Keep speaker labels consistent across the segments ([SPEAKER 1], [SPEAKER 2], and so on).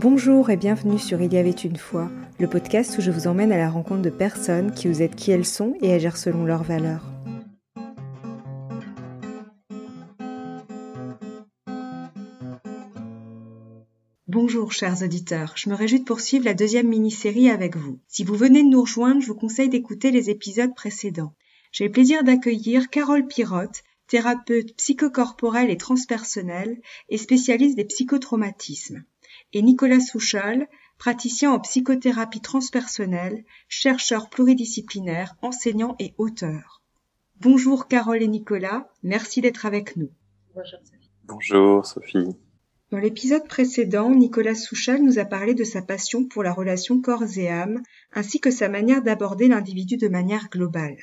[SPEAKER 1] Bonjour et bienvenue sur Il y avait une fois, le podcast où je vous emmène à la rencontre de personnes qui vous êtes qui elles sont et agir selon leurs valeurs. Bonjour chers auditeurs, je me réjouis de poursuivre la deuxième mini-série avec vous. Si vous venez de nous rejoindre, je vous conseille d'écouter les épisodes précédents. J'ai le plaisir d'accueillir Carole Pirotte, thérapeute psychocorporelle et transpersonnelle et spécialiste des psychotraumatismes, et Nicolas Souchal, praticien en psychothérapie transpersonnelle, chercheur pluridisciplinaire, enseignant et auteur. Bonjour Carole et Nicolas, merci d'être avec nous.
[SPEAKER 2] Bonjour Sophie.
[SPEAKER 3] Bonjour Sophie.
[SPEAKER 1] Dans l'épisode précédent, Nicolas Souchal nous a parlé de sa passion pour la relation corps et âme, ainsi que sa manière d'aborder l'individu de manière globale.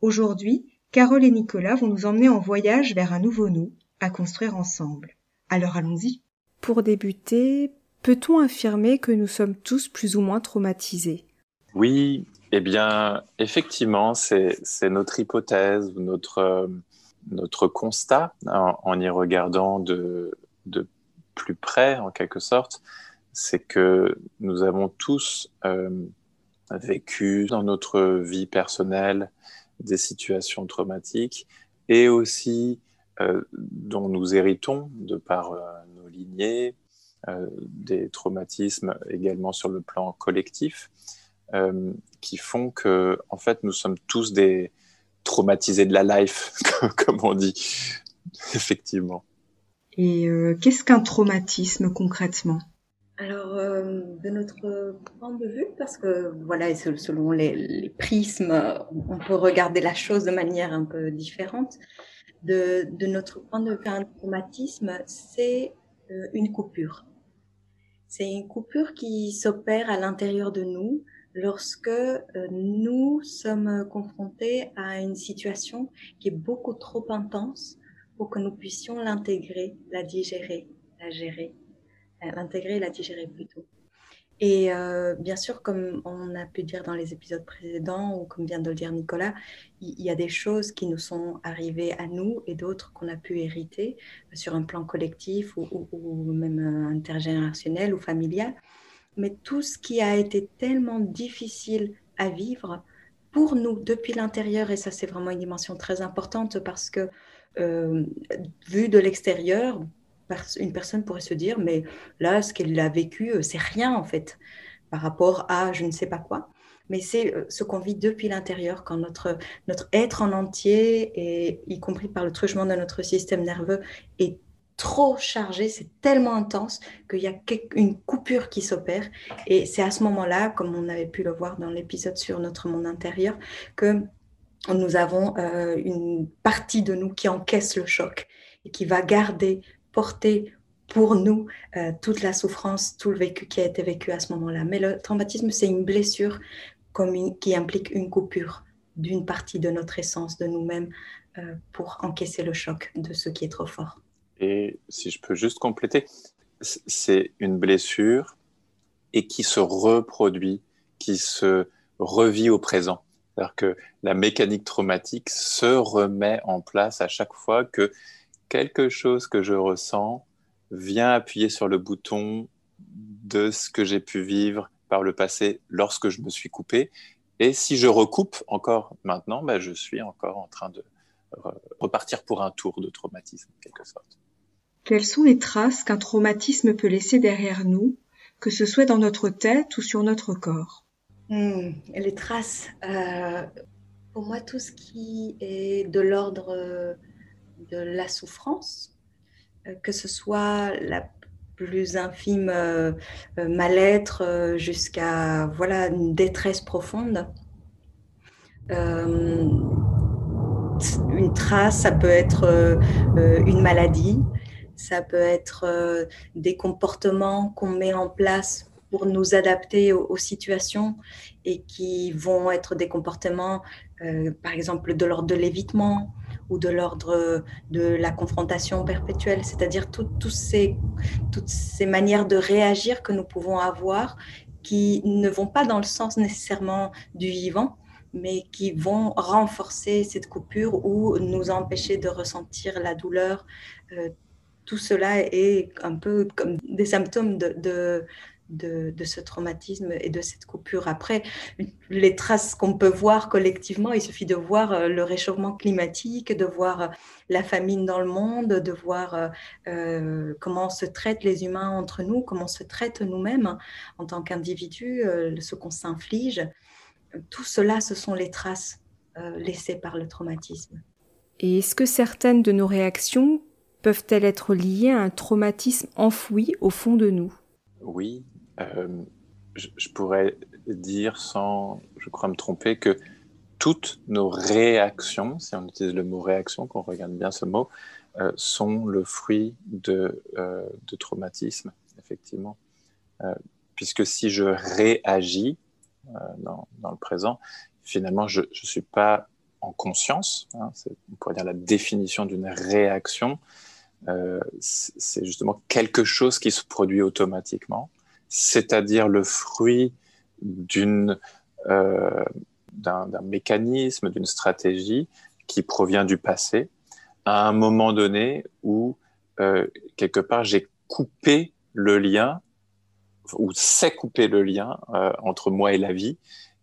[SPEAKER 1] Aujourd'hui, Carole et Nicolas vont nous emmener en voyage vers un nouveau nous, à construire ensemble. Alors allons-y. Pour débuter, peut-on affirmer que nous sommes tous plus ou moins traumatisés?
[SPEAKER 3] Oui, eh bien, effectivement, c'est notre hypothèse, notre, euh, notre constat en, y regardant de, plus près, en quelque sorte, c'est que nous avons tous euh, vécu dans notre vie personnelle des situations traumatiques et aussi euh, dont nous héritons de par euh, des traumatismes également sur le plan collectif, qui font que, en fait, nous sommes tous des traumatisés de la life, comme on dit, effectivement.
[SPEAKER 1] Et qu'est-ce qu'un traumatisme concrètement?
[SPEAKER 2] Alors, euh, de notre point de vue, parce que voilà, selon les, prismes, on peut regarder la chose de manière un peu différente. De, notre point de vue, un traumatisme, c'est euh, une coupure. C'est une coupure qui s'opère à l'intérieur de nous lorsque euh, nous sommes confrontés à une situation qui est beaucoup trop intense pour que nous puissions l'intégrer, la digérer, la gérer l'intégrer et la digérer plutôt. Et euh, bien sûr, comme on a pu dire dans les épisodes précédents, ou comme vient de le dire Nicolas, il y, a des choses qui nous sont arrivées à nous et d'autres qu'on a pu hériter sur un plan collectif ou, même intergénérationnel ou familial. Mais tout ce qui a été tellement difficile à vivre pour nous depuis l'intérieur, et ça c'est vraiment une dimension très importante parce que euh, vu de l'extérieur, une personne pourrait se dire, mais là, ce qu'elle a vécu, euh, c'est rien en fait par rapport à je ne sais pas quoi. Mais c'est euh, ce qu'on vit depuis l'intérieur, quand notre, notre être en entier, et y compris par le truchement de notre système nerveux, est trop chargé, c'est tellement intense qu'il y a une coupure qui s'opère. Et c'est à ce moment-là, comme on avait pu le voir dans l'épisode sur notre monde intérieur, que nous avons euh, une partie de nous qui encaisse le choc et qui va garder porter pour nous euh, toute la souffrance, tout le vécu qui a été vécu à ce moment-là. Mais le traumatisme, c'est une blessure qui implique une coupure d'une partie de notre essence, de nous-mêmes, euh, pour encaisser le choc de ce qui est trop fort.
[SPEAKER 3] Et si je peux juste compléter, c'est une blessure et qui se reproduit, qui se revit au présent. C'est-à-dire que la mécanique traumatique se remet en place à chaque fois que quelque chose que je ressens vient appuyer sur le bouton de ce que j'ai pu vivre par le passé lorsque je me suis coupé. Et si je recoupe encore maintenant, ben, je suis encore en train de repartir pour un tour de traumatisme, en quelque sorte.
[SPEAKER 1] Quelles sont les traces qu'un traumatisme peut laisser derrière nous, que ce soit dans notre tête ou sur notre corps?
[SPEAKER 2] Hmm, Les traces, euh, pour moi, tout ce qui est de l'ordre de la souffrance, euh, que ce soit la plus infime euh, euh, mal-être jusqu'à voilà une détresse profonde. une trace, ça peut être une maladie, ça peut être des comportements qu'on met en place pour nous adapter aux, situations et qui vont être des comportements, par exemple, de l'ordre de l'évitement, ou de l'ordre de la confrontation perpétuelle, c'est-à-dire ces, toutes ces manières de réagir que nous pouvons avoir qui ne vont pas dans le sens nécessairement du vivant, mais qui vont renforcer cette coupure ou nous empêcher de ressentir la douleur, euh, tout cela est un peu comme des symptômes de, ce traumatisme et de cette coupure. Après, les traces qu'on peut voir collectivement, il suffit de voir euh, le réchauffement climatique, de voir euh, la famine dans le monde, de voir euh, comment se traitent les humains entre nous, comment se traitent nous-mêmes en tant qu'individus, ce qu'on s'inflige. Tout cela, ce sont les traces laissées par le traumatisme.
[SPEAKER 1] Et est-ce que certaines de nos réactions peuvent-elles être liées à un traumatisme enfoui au fond de nous?
[SPEAKER 3] Oui, euh, je, pourrais dire sans, je crois me tromper, que toutes nos réactions, si on utilise le mot réaction, qu'on regarde bien ce mot, euh, sont le fruit de, euh, de traumatisme, effectivement. puisque si je réagis dans, dans, le présent, finalement, je ne suis pas en conscience. Hein, on pourrait dire la définition d'une réaction. c'est justement quelque chose qui se produit automatiquement c'est-à-dire le fruit euh, d'un mécanisme, d'une stratégie qui provient du passé, à un moment donné où, euh, quelque part, j'ai coupé le lien, ou c'est couper le lien euh, entre moi et la vie,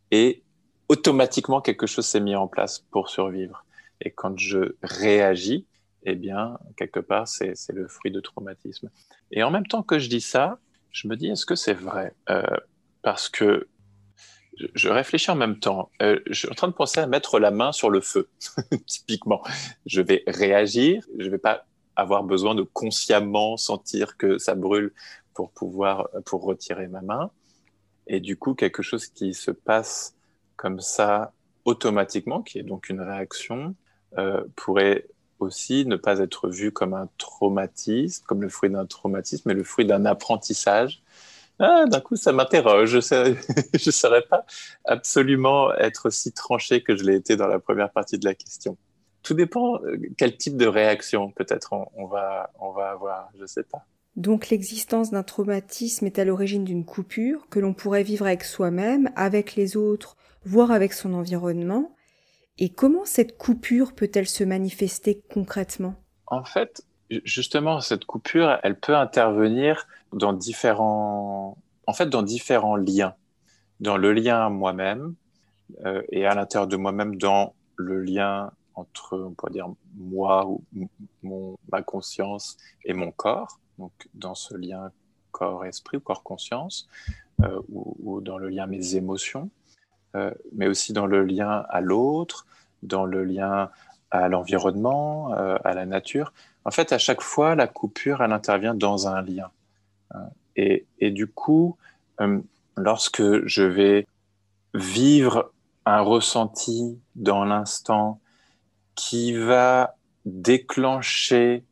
[SPEAKER 3] et automatiquement, quelque chose s'est mis en place pour survivre. Et quand je réagis, eh bien, quelque part, c'est le fruit de traumatisme. Et en même temps que je dis ça, je me dis, est-ce que c'est vrai euh, Parce que je réfléchis en même temps. Euh, je suis en train de penser à mettre la main sur le feu, typiquement. Je vais réagir, je ne vais pas avoir besoin de consciemment sentir que ça brûle pour pouvoir pour retirer ma main. Et du coup, quelque chose qui se passe comme ça automatiquement, qui est donc une réaction, euh, pourrait aussi ne pas être vu comme un traumatisme, comme le fruit d'un traumatisme, mais le fruit d'un apprentissage. Ah, d'un coup, ça m'interroge. Je ne saurais pas absolument être si tranché que je l'ai été dans la première partie de la question. Tout dépend euh, quel type de réaction peut-être on, va, on va avoir, je ne sais pas.
[SPEAKER 1] Donc l'existence d'un traumatisme est à l'origine d'une coupure que l'on pourrait vivre avec soi-même, avec les autres, voire avec son environnement, et comment cette coupure peut-elle se manifester concrètement?
[SPEAKER 3] En fait, justement, cette coupure, elle peut intervenir dans différents, en fait, dans différents liens. Dans le lien moi-même euh, et à l'intérieur de moi-même, dans le lien entre, on pourrait dire, moi ou ma conscience et mon corps. Donc, dans ce lien corps-esprit ou corps-conscience, euh, ou, ou, dans le lien mes émotions. Euh, mais aussi dans le lien à l'autre, dans le lien à l'environnement, euh, à la nature. En fait, à chaque fois, la coupure, elle intervient dans un lien. Euh, et, et du coup, lorsque je vais vivre un ressenti dans l'instant qui va déclencher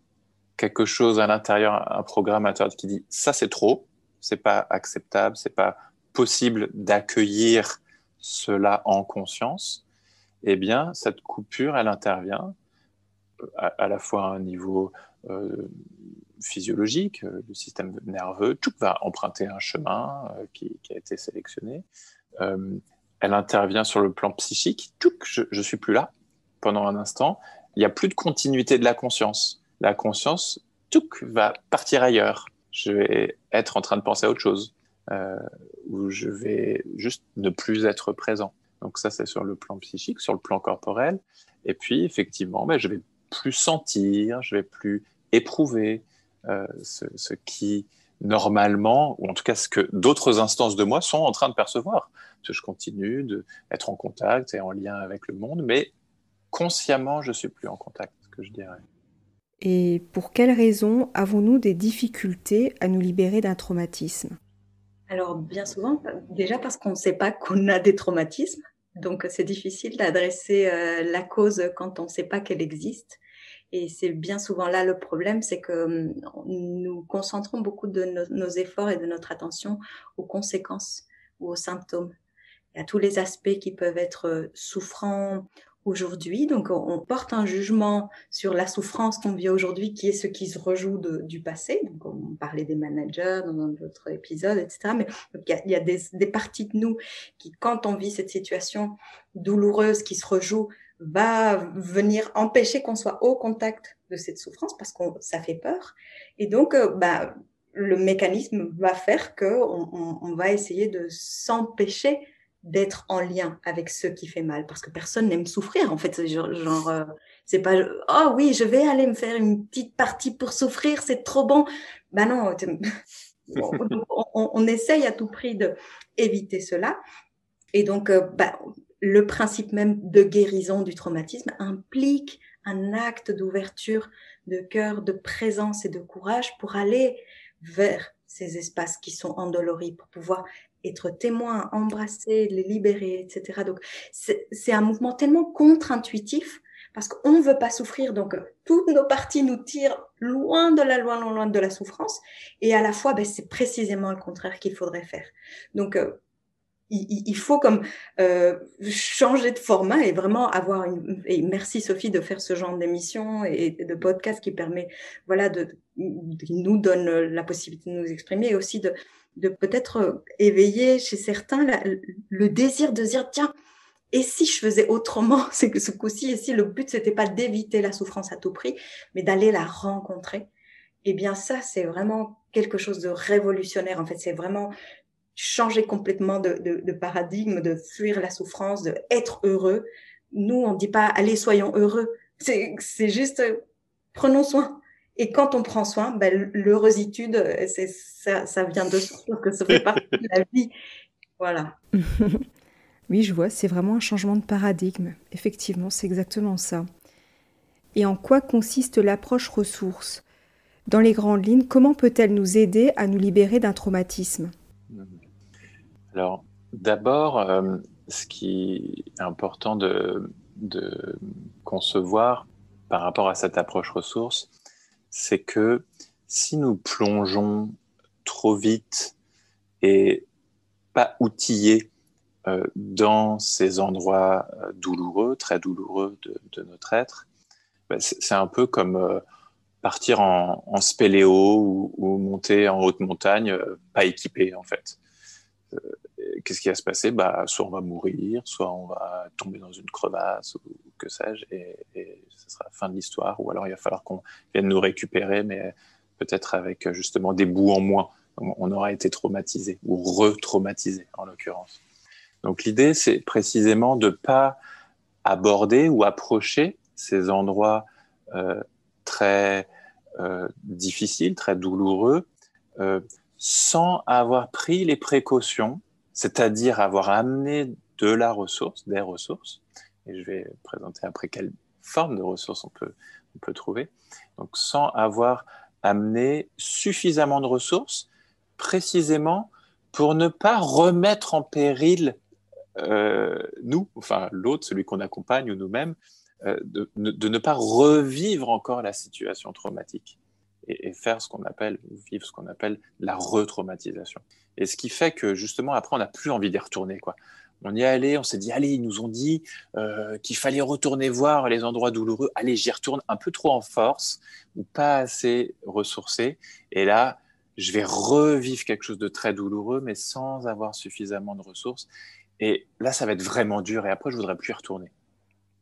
[SPEAKER 3] quelque chose à l'intérieur, un programme intérieur qui dit ça c'est trop, c'est pas acceptable, c'est pas possible d'accueillir cela en conscience, eh bien, cette coupure, elle intervient à, la fois à un niveau euh, physiologique, euh, le système nerveux, tout va emprunter un chemin euh, qui, a été sélectionné. elle intervient sur le plan psychique, tout je ne suis plus là pendant un instant. Il n'y a plus de continuité de la conscience. La conscience, tout va partir ailleurs. Je vais être en train de penser à autre chose euh, où je vais juste ne plus être présent. Donc ça, c'est sur le plan psychique, sur le plan corporel. Et puis, effectivement, ben, je vais plus sentir, je vais plus éprouver euh, ce, qui, normalement, ou en tout cas ce que d'autres instances de moi sont en train de percevoir. Que je continue d'être en contact et en lien avec le monde, mais consciemment, je suis plus en contact, ce que je dirais.
[SPEAKER 1] Et pour quelles raisons avons-nous des difficultés à nous libérer d'un traumatisme?
[SPEAKER 2] Alors, bien souvent, déjà parce qu'on ne sait pas qu'on a des traumatismes. Donc, c'est difficile d'adresser euh, la cause quand on ne sait pas qu'elle existe. Et c'est bien souvent là le problème, c'est que hum, nous concentrons beaucoup de nos efforts et de notre attention aux conséquences ou aux symptômes, et à tous les aspects qui peuvent être euh, souffrants aujourd'hui. Donc, on porte un jugement sur la souffrance qu'on vit aujourd'hui, qui est ce qui se rejoue du passé. Donc, on parlait des managers dans d'autres épisodes, etc. Mais il y a, des, parties de nous qui, quand on vit cette situation douloureuse qui se rejoue, va venir empêcher qu'on soit au contact de cette souffrance parce que ça fait peur. Et donc, euh, bah, le mécanisme va faire que on, on, va essayer de s'empêcher d'être en lien avec ce qui fait mal parce que personne n'aime souffrir en fait. Genre, genre euh, c'est pas oh oui je vais aller me faire une petite partie pour souffrir c'est trop bon. Ben non on, on, essaye à tout prix de éviter cela. Et donc euh, bah, le principe même de guérison du traumatisme implique un acte d'ouverture de cœur, de présence et de courage pour aller vers ces espaces qui sont endoloris, pour pouvoir être témoin, embrasser, les libérer, etc. Donc, c'est un mouvement tellement contre-intuitif parce qu'on ne veut pas souffrir. Donc, toutes nos parties nous tirent loin de la loin, loin, loin de la souffrance. Et à la fois, ben, c'est précisément le contraire qu'il faudrait faire. Donc, euh, il, faut comme euh, changer de format et vraiment avoir une et merci Sophie de faire ce genre d'émission et de podcast qui permet voilà de qui nous donne la possibilité de nous exprimer et aussi de de peut-être éveiller chez certains le désir de dire tiens et si je faisais autrement? C'est que ce coup-ci et si le but c'était pas d'éviter la souffrance à tout prix mais d'aller la rencontrer? Eh bien ça c'est vraiment quelque chose de révolutionnaire en fait. C'est vraiment changer complètement de, de, de, paradigme, de fuir la souffrance, de être heureux. Nous, on dit pas allez soyons heureux. C'est juste prenons soin. Et quand on prend soin, ben, c'est ça, ça vient de soi, que ça fait partie de la vie. Voilà.
[SPEAKER 1] oui, je vois, c'est vraiment un changement de paradigme. Effectivement, c'est exactement ça. Et en quoi consiste l'approche ressource? Dans les grandes lignes, comment peut-elle nous aider à nous libérer d'un traumatisme?
[SPEAKER 3] Alors, d'abord, euh, ce qui est important de, concevoir par rapport à cette approche ressource, c'est que si nous plongeons trop vite et pas outillés euh, dans ces endroits euh, douloureux, très douloureux de, notre être, bah, c'est un peu comme partir en, spéléo ou, ou, monter en haute montagne, pas équipé en fait qu'est-ce qui va se passer? Bah, Soit on va mourir, soit on va tomber dans une crevasse ou que sais-je, et, ce sera la fin de l'histoire. Ou alors il va falloir qu'on vienne nous récupérer, mais peut-être avec justement des bouts en moins. On aura été traumatisé ou re-traumatisé en l'occurrence. Donc l'idée, c'est précisément de ne pas aborder ou approcher ces endroits euh, très euh, difficiles, très douloureux, euh, sans avoir pris les précautions c'est-à-dire avoir amené de la ressource, des ressources, et je vais présenter après quelle forme de ressources on peut, trouver, donc sans avoir amené suffisamment de ressources, précisément pour ne pas remettre en péril euh, nous, enfin l'autre, celui qu'on accompagne ou nous-mêmes, euh, de, de, ne pas revivre encore la situation traumatique et, et faire ce qu'on appelle, vivre ce qu'on appelle la retraumatisation. Et ce qui fait que justement, après, on n'a plus envie d'y retourner. Quoi. On y est allé, on s'est dit, allez, ils nous ont dit euh, qu'il fallait retourner voir les endroits douloureux. Allez, j'y retourne un peu trop en force ou pas assez ressourcé. Et là, je vais revivre quelque chose de très douloureux, mais sans avoir suffisamment de ressources. Et là, ça va être vraiment dur. Et après, je voudrais plus y retourner.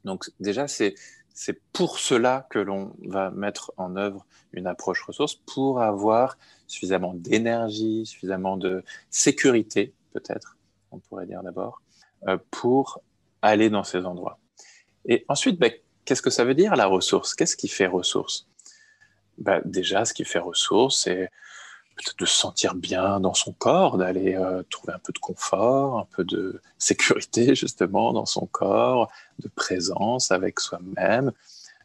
[SPEAKER 3] Donc déjà, c'est c'est pour cela que l'on va mettre en œuvre une approche ressource pour avoir suffisamment d'énergie, suffisamment de sécurité, peut-être, on pourrait dire d'abord, euh, pour aller dans ces endroits. Et ensuite, ben, qu'est-ce que ça veut dire la ressource? Qu'est-ce qui fait ressource? Ben, Déjà, ce qui fait ressource, c'est peut-être de se sentir bien dans son corps, d'aller euh, trouver un peu de confort, un peu de sécurité justement dans son corps, de présence avec soi-même,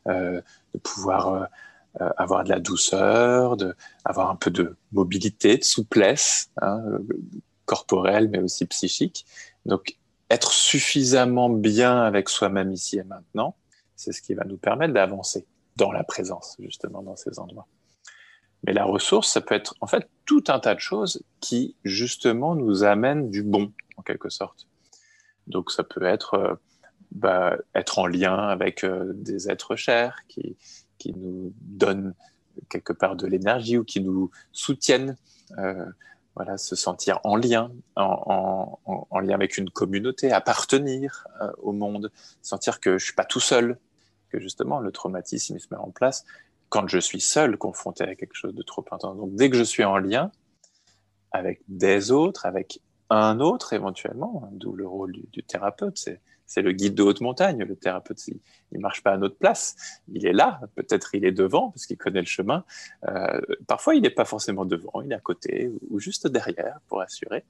[SPEAKER 3] euh, de pouvoir euh, avoir de la douceur, de avoir un peu de mobilité, de souplesse hein, corporelle mais aussi psychique. Donc être suffisamment bien avec soi-même ici et maintenant, c'est ce qui va nous permettre d'avancer dans la présence justement dans ces endroits. Mais la ressource, ça peut être en fait tout un tas de choses qui justement nous amènent du bon, en quelque sorte. Donc ça peut être euh, bah, être en lien avec euh, des êtres chers qui, qui nous donnent quelque part de l'énergie ou qui nous soutiennent. Euh, voilà, se sentir en lien, en, lien avec une communauté, appartenir au monde, sentir que je suis pas tout seul, que justement le traumatisme se met en place quand je suis seul, confronté à quelque chose de trop intense. Donc dès que je suis en lien avec des autres, avec un autre éventuellement, hein, d'où le rôle du, thérapeute, c'est le guide de haute montagne. Le thérapeute, il, ne marche pas à notre place. Il est là, peut-être il est devant parce qu'il connaît le chemin. Euh, parfois, il n'est pas forcément devant, il est à côté ou, juste derrière pour assurer.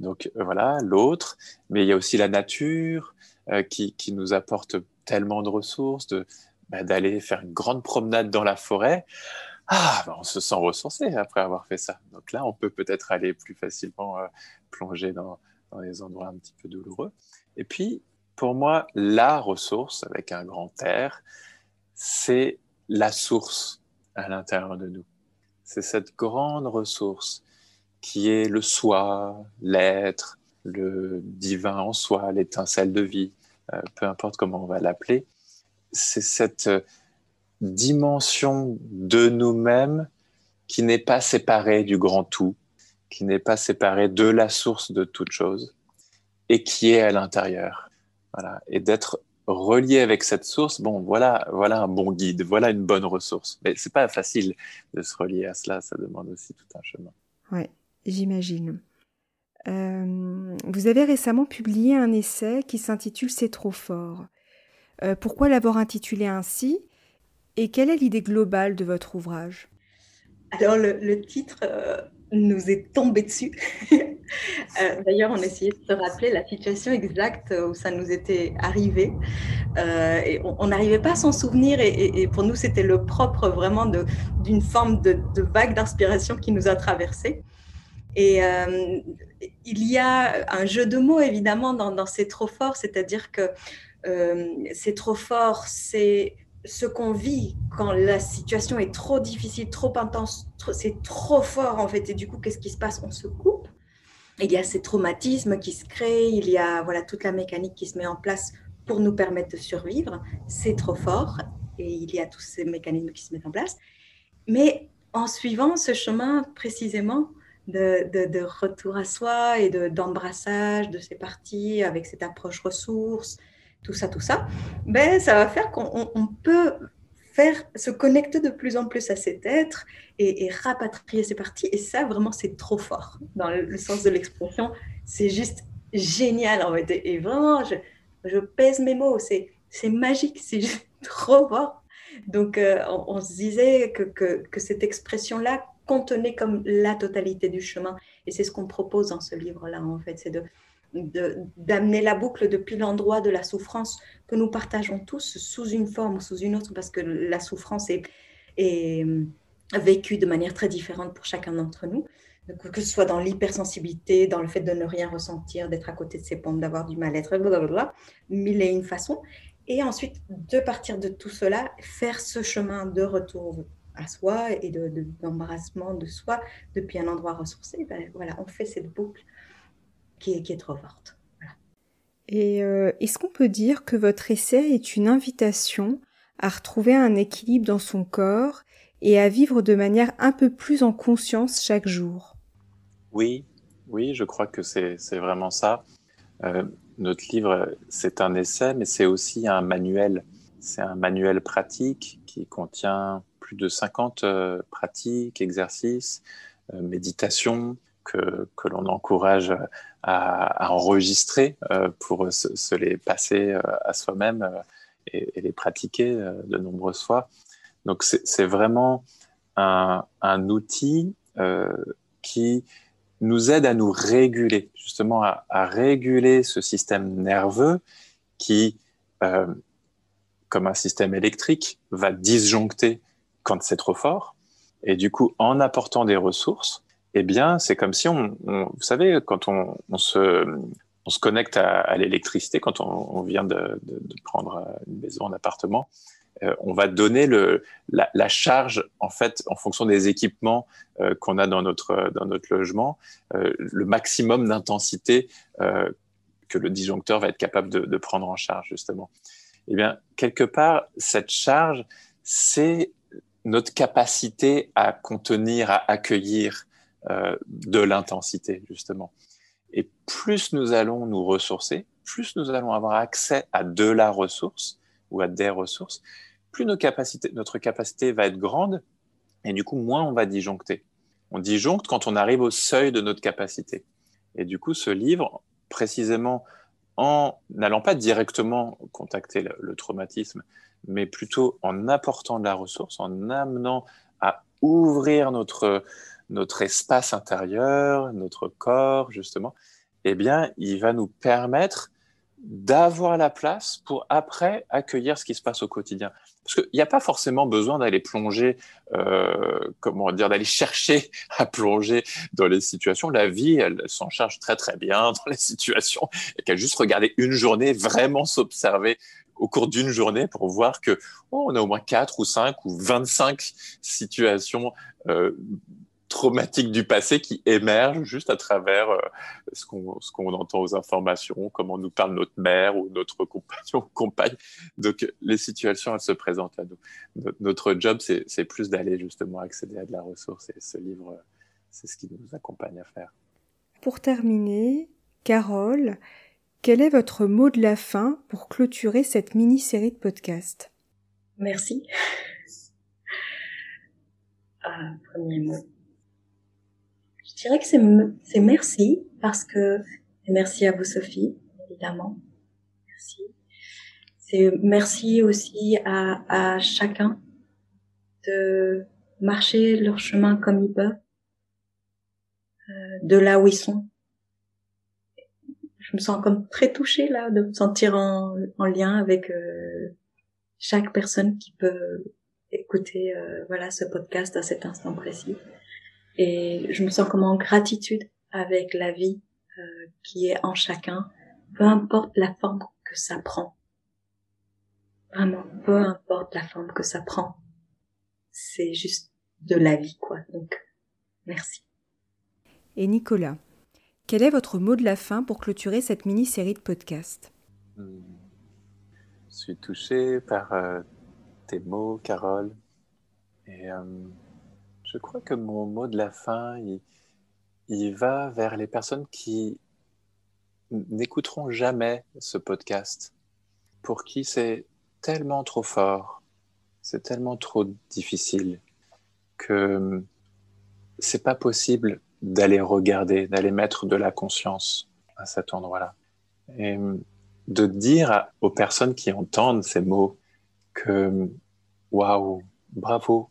[SPEAKER 3] Donc voilà, l'autre. Mais il y a aussi la nature euh, qui, qui, nous apporte tellement de ressources, de, bah, d'aller faire une grande promenade dans la forêt ah, bah, on se sent ressourcé après avoir fait ça. Donc là, on peut peut-être aller plus facilement euh, plonger dans, dans, les endroits un petit peu douloureux. Et puis, pour moi, la ressource, avec un grand R, c'est la source à l'intérieur de nous. C'est cette grande ressource qui est le soi, l'être, le divin en soi, l'étincelle de vie, euh, peu importe comment on va l'appeler. C'est cette dimension de nous-mêmes qui n'est pas séparée du grand tout, qui n'est pas séparée de la source de toute chose et qui est à l'intérieur. Voilà. Et d'être relié avec cette source, bon, voilà, voilà un bon guide, voilà une bonne ressource. Mais c'est pas facile de se relier à cela, ça demande aussi tout un chemin.
[SPEAKER 1] Oui, j'imagine. Euh, vous avez récemment publié un essai qui s'intitule C'est trop fort. Euh, pourquoi l'avoir intitulé ainsi et quelle est l'idée globale de votre ouvrage?
[SPEAKER 2] Alors, le, titre euh, nous est tombé dessus. Euh, d'ailleurs, on essayait de se rappeler la situation exacte où ça nous était arrivé. Et on n'arrivait pas à s'en souvenir. Et, pour nous, c'était le propre vraiment d'une forme de, vague d'inspiration qui nous a traversé. Et il y a un jeu de mots, évidemment, dans, dans C'est trop fort, c'est-à-dire que c'est trop fort, c'est ce qu'on vit quand la situation est trop difficile, trop intense, c'est trop fort en fait. Et du coup, qu'est-ce qui se passe? On se coupe. Il y a ces traumatismes qui se créent, il y a voilà toute la mécanique qui se met en place pour nous permettre de survivre. C'est trop fort et il y a tous ces mécanismes qui se mettent en place. Mais en suivant ce chemin précisément de, retour à soi et d'embrassage de, ces parties avec cette approche ressources, tout ça, tout ça, ben, ça va faire qu'on peut faire se connecter de plus en plus à cet être et, rapatrier ses parties. Et ça, vraiment, c'est trop fort dans le, sens de l'expression. C'est juste génial, en fait. Et, vraiment, je, je, pèse mes mots. C'est magique, c'est juste trop fort. Donc, euh, on, se disait que, que, que cette expression-là contenait comme la totalité du chemin. Et c'est ce qu'on propose dans ce livre-là, en fait. C'est de, d'amener la boucle depuis l'endroit de la souffrance que nous partageons tous sous une forme ou sous une autre, parce que la souffrance est, euh, vécue de manière très différente pour chacun d'entre nous, que ce soit dans l'hypersensibilité, dans le fait de ne rien ressentir, d'être à côté de ses pompes, d'avoir du mal-être, blablabla, mille et une façons. Et ensuite, de partir de tout cela, faire ce chemin de retour à soi et d'embarrassement de, de, soi depuis un endroit ressourcé, ben voilà, on fait cette boucle qui est, trop forte.
[SPEAKER 1] Et euh, est-ce qu'on peut dire que votre essai est une invitation à retrouver un équilibre dans son corps et à vivre de manière un peu plus en conscience chaque jour?
[SPEAKER 3] Oui, oui, je crois que c'est vraiment ça. Euh, notre livre, c'est un essai, mais c'est aussi un manuel. C'est un manuel pratique qui contient plus de 50 euh, pratiques, exercices, méditations, que, l'on encourage à, enregistrer euh, pour se, les passer euh, à soi-même euh, et, les pratiquer de nombreuses fois. Donc c'est vraiment un, outil qui nous aide à nous réguler, justement à, réguler ce système nerveux qui, comme un système électrique, va disjoncter quand c'est trop fort. Et du coup, en apportant des ressources, eh bien, c'est comme si on, vous savez, quand on, se, on se connecte à, l'électricité, quand on, vient de, prendre une maison, un appartement, euh, on va donner le, la, charge, en fait, en fonction des équipements euh, qu'on a dans notre, dans notre logement, euh, le maximum d'intensité que le disjoncteur va être capable de, de, prendre en charge, justement. Eh bien, quelque part, cette charge, c'est notre capacité à contenir, à accueillir euh, de l'intensité, justement. Et plus nous allons nous ressourcer, plus nous allons avoir accès à de la ressource ou à des ressources, plus nos capacités, notre capacité va être grande et du coup, moins on va disjoncter. On disjoncte quand on arrive au seuil de notre capacité. Et du coup, ce livre, précisément en n'allant pas directement contacter le, traumatisme, mais plutôt en apportant de la ressource, en amenant à ouvrir notre, notre espace intérieur, notre corps, justement, eh bien, il va nous permettre d'avoir la place pour après accueillir ce qui se passe au quotidien. Parce qu'il n'y a pas forcément besoin d'aller plonger, euh, comment dire, d'aller chercher à plonger dans les situations. La vie, elle s'en charge très très bien dans les situations et qu'elle juste regarder une journée, vraiment s'observer au cours d'une journée pour voir que oh, on a au moins 4 ou 5 ou 25 situations euh, traumatiques du passé qui émergent juste à travers euh, ce qu'on entend aux informations, comment nous parle notre mère ou notre compagnon ou compagne. Donc les situations, elles se présentent à nous. Notre job, c'est plus d'aller justement accéder à de la ressource et ce livre, c'est ce qui nous accompagne à faire.
[SPEAKER 1] Pour terminer, Carole, quel est votre mot de la fin pour clôturer cette mini-série de podcasts?
[SPEAKER 2] Merci. Ah, premier mot. Je dirais que c'est merci parce que merci à vous Sophie, évidemment. Merci. C'est merci aussi à, à chacun de marcher leur chemin comme ils peuvent, euh, de là où ils sont. Je me sens comme très touchée là de me sentir en, en lien avec euh, chaque personne qui peut écouter euh, voilà ce podcast à cet instant précis et je me sens comme en gratitude avec la vie euh, qui est en chacun, peu importe la forme que ça prend. Vraiment, peu importe la forme que ça prend. C'est juste de la vie, quoi. Donc, merci.
[SPEAKER 1] Et Nicolas, quel est votre mot de la fin pour clôturer cette mini-série de podcasts?
[SPEAKER 3] Hmm. Je suis touché par euh, tes mots, Carole. Et euh, je crois que mon mot de la fin, il, va vers les personnes qui n'écouteront jamais ce podcast, pour qui c'est tellement trop fort, c'est tellement trop difficile que c'est pas possible d'aller regarder, d'aller mettre de la conscience à cet endroit-là. Et de dire aux personnes qui entendent ces mots que waouh, bravo,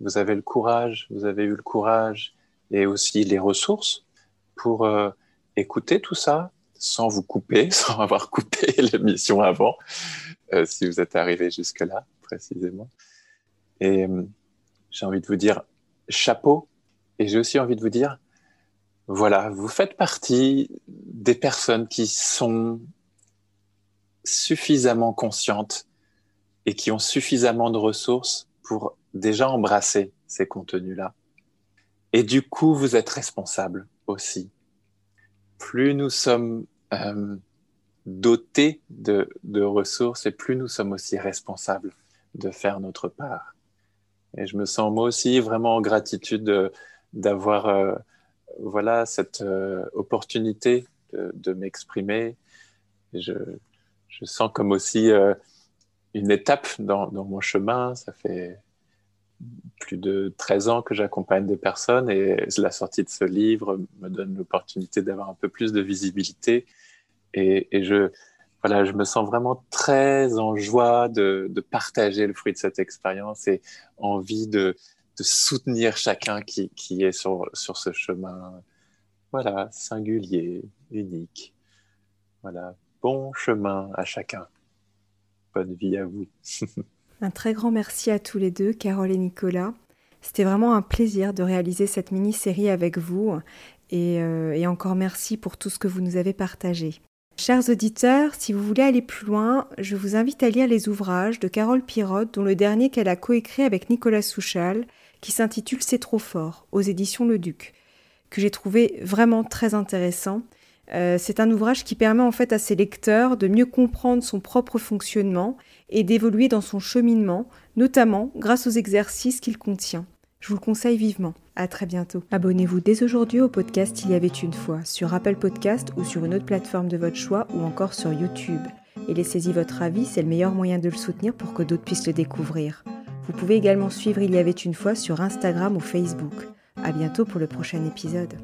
[SPEAKER 3] vous avez le courage, vous avez eu le courage et aussi les ressources pour euh, écouter tout ça sans vous couper, sans avoir coupé l'émission avant, euh, si vous êtes arrivé jusque-là, précisément. Et euh, j'ai envie de vous dire chapeau, et j'ai aussi envie de vous dire, voilà, vous faites partie des personnes qui sont suffisamment conscientes et qui ont suffisamment de ressources pour déjà embrasser ces contenus-là. Et du coup, vous êtes responsable aussi. Plus nous sommes euh, dotés de, ressources et plus nous sommes aussi responsables de faire notre part. Et je me sens moi aussi vraiment en gratitude d'avoir euh, voilà cette euh, opportunité de, m'exprimer. Je, je, sens comme aussi une étape dans, mon chemin. Ça fait plus de 13 ans que j'accompagne des personnes et la sortie de ce livre me donne l'opportunité d'avoir un peu plus de visibilité. Et, je, voilà, je me sens vraiment très en joie de, partager le fruit de cette expérience et envie de, de soutenir chacun qui, qui est sur, sur ce chemin, voilà, singulier, unique. Voilà, bon chemin à chacun. Bonne vie à vous.
[SPEAKER 1] Un très grand merci à tous les deux, Carole et Nicolas. C'était vraiment un plaisir de réaliser cette mini-série avec vous et, euh, et, encore merci pour tout ce que vous nous avez partagé. Chers auditeurs, si vous voulez aller plus loin, je vous invite à lire les ouvrages de Carole Pirotte, dont le dernier qu'elle a coécrit avec Nicolas Souchal, qui s'intitule C'est trop fort, aux éditions Le Duc, que j'ai trouvé vraiment très intéressant euh, c'est un ouvrage qui permet en fait à ses lecteurs de mieux comprendre son propre fonctionnement et d'évoluer dans son cheminement, notamment grâce aux exercices qu'il contient. Je vous le conseille vivement. À très bientôt. Abonnez-vous dès aujourd'hui au podcast Il y avait une fois sur Apple Podcast ou sur une autre plateforme de votre choix ou encore sur YouTube. Et laissez-y votre avis, c'est le meilleur moyen de le soutenir pour que d'autres puissent le découvrir. Vous pouvez également suivre Il y avait une fois sur Instagram ou Facebook. À bientôt pour le prochain épisode.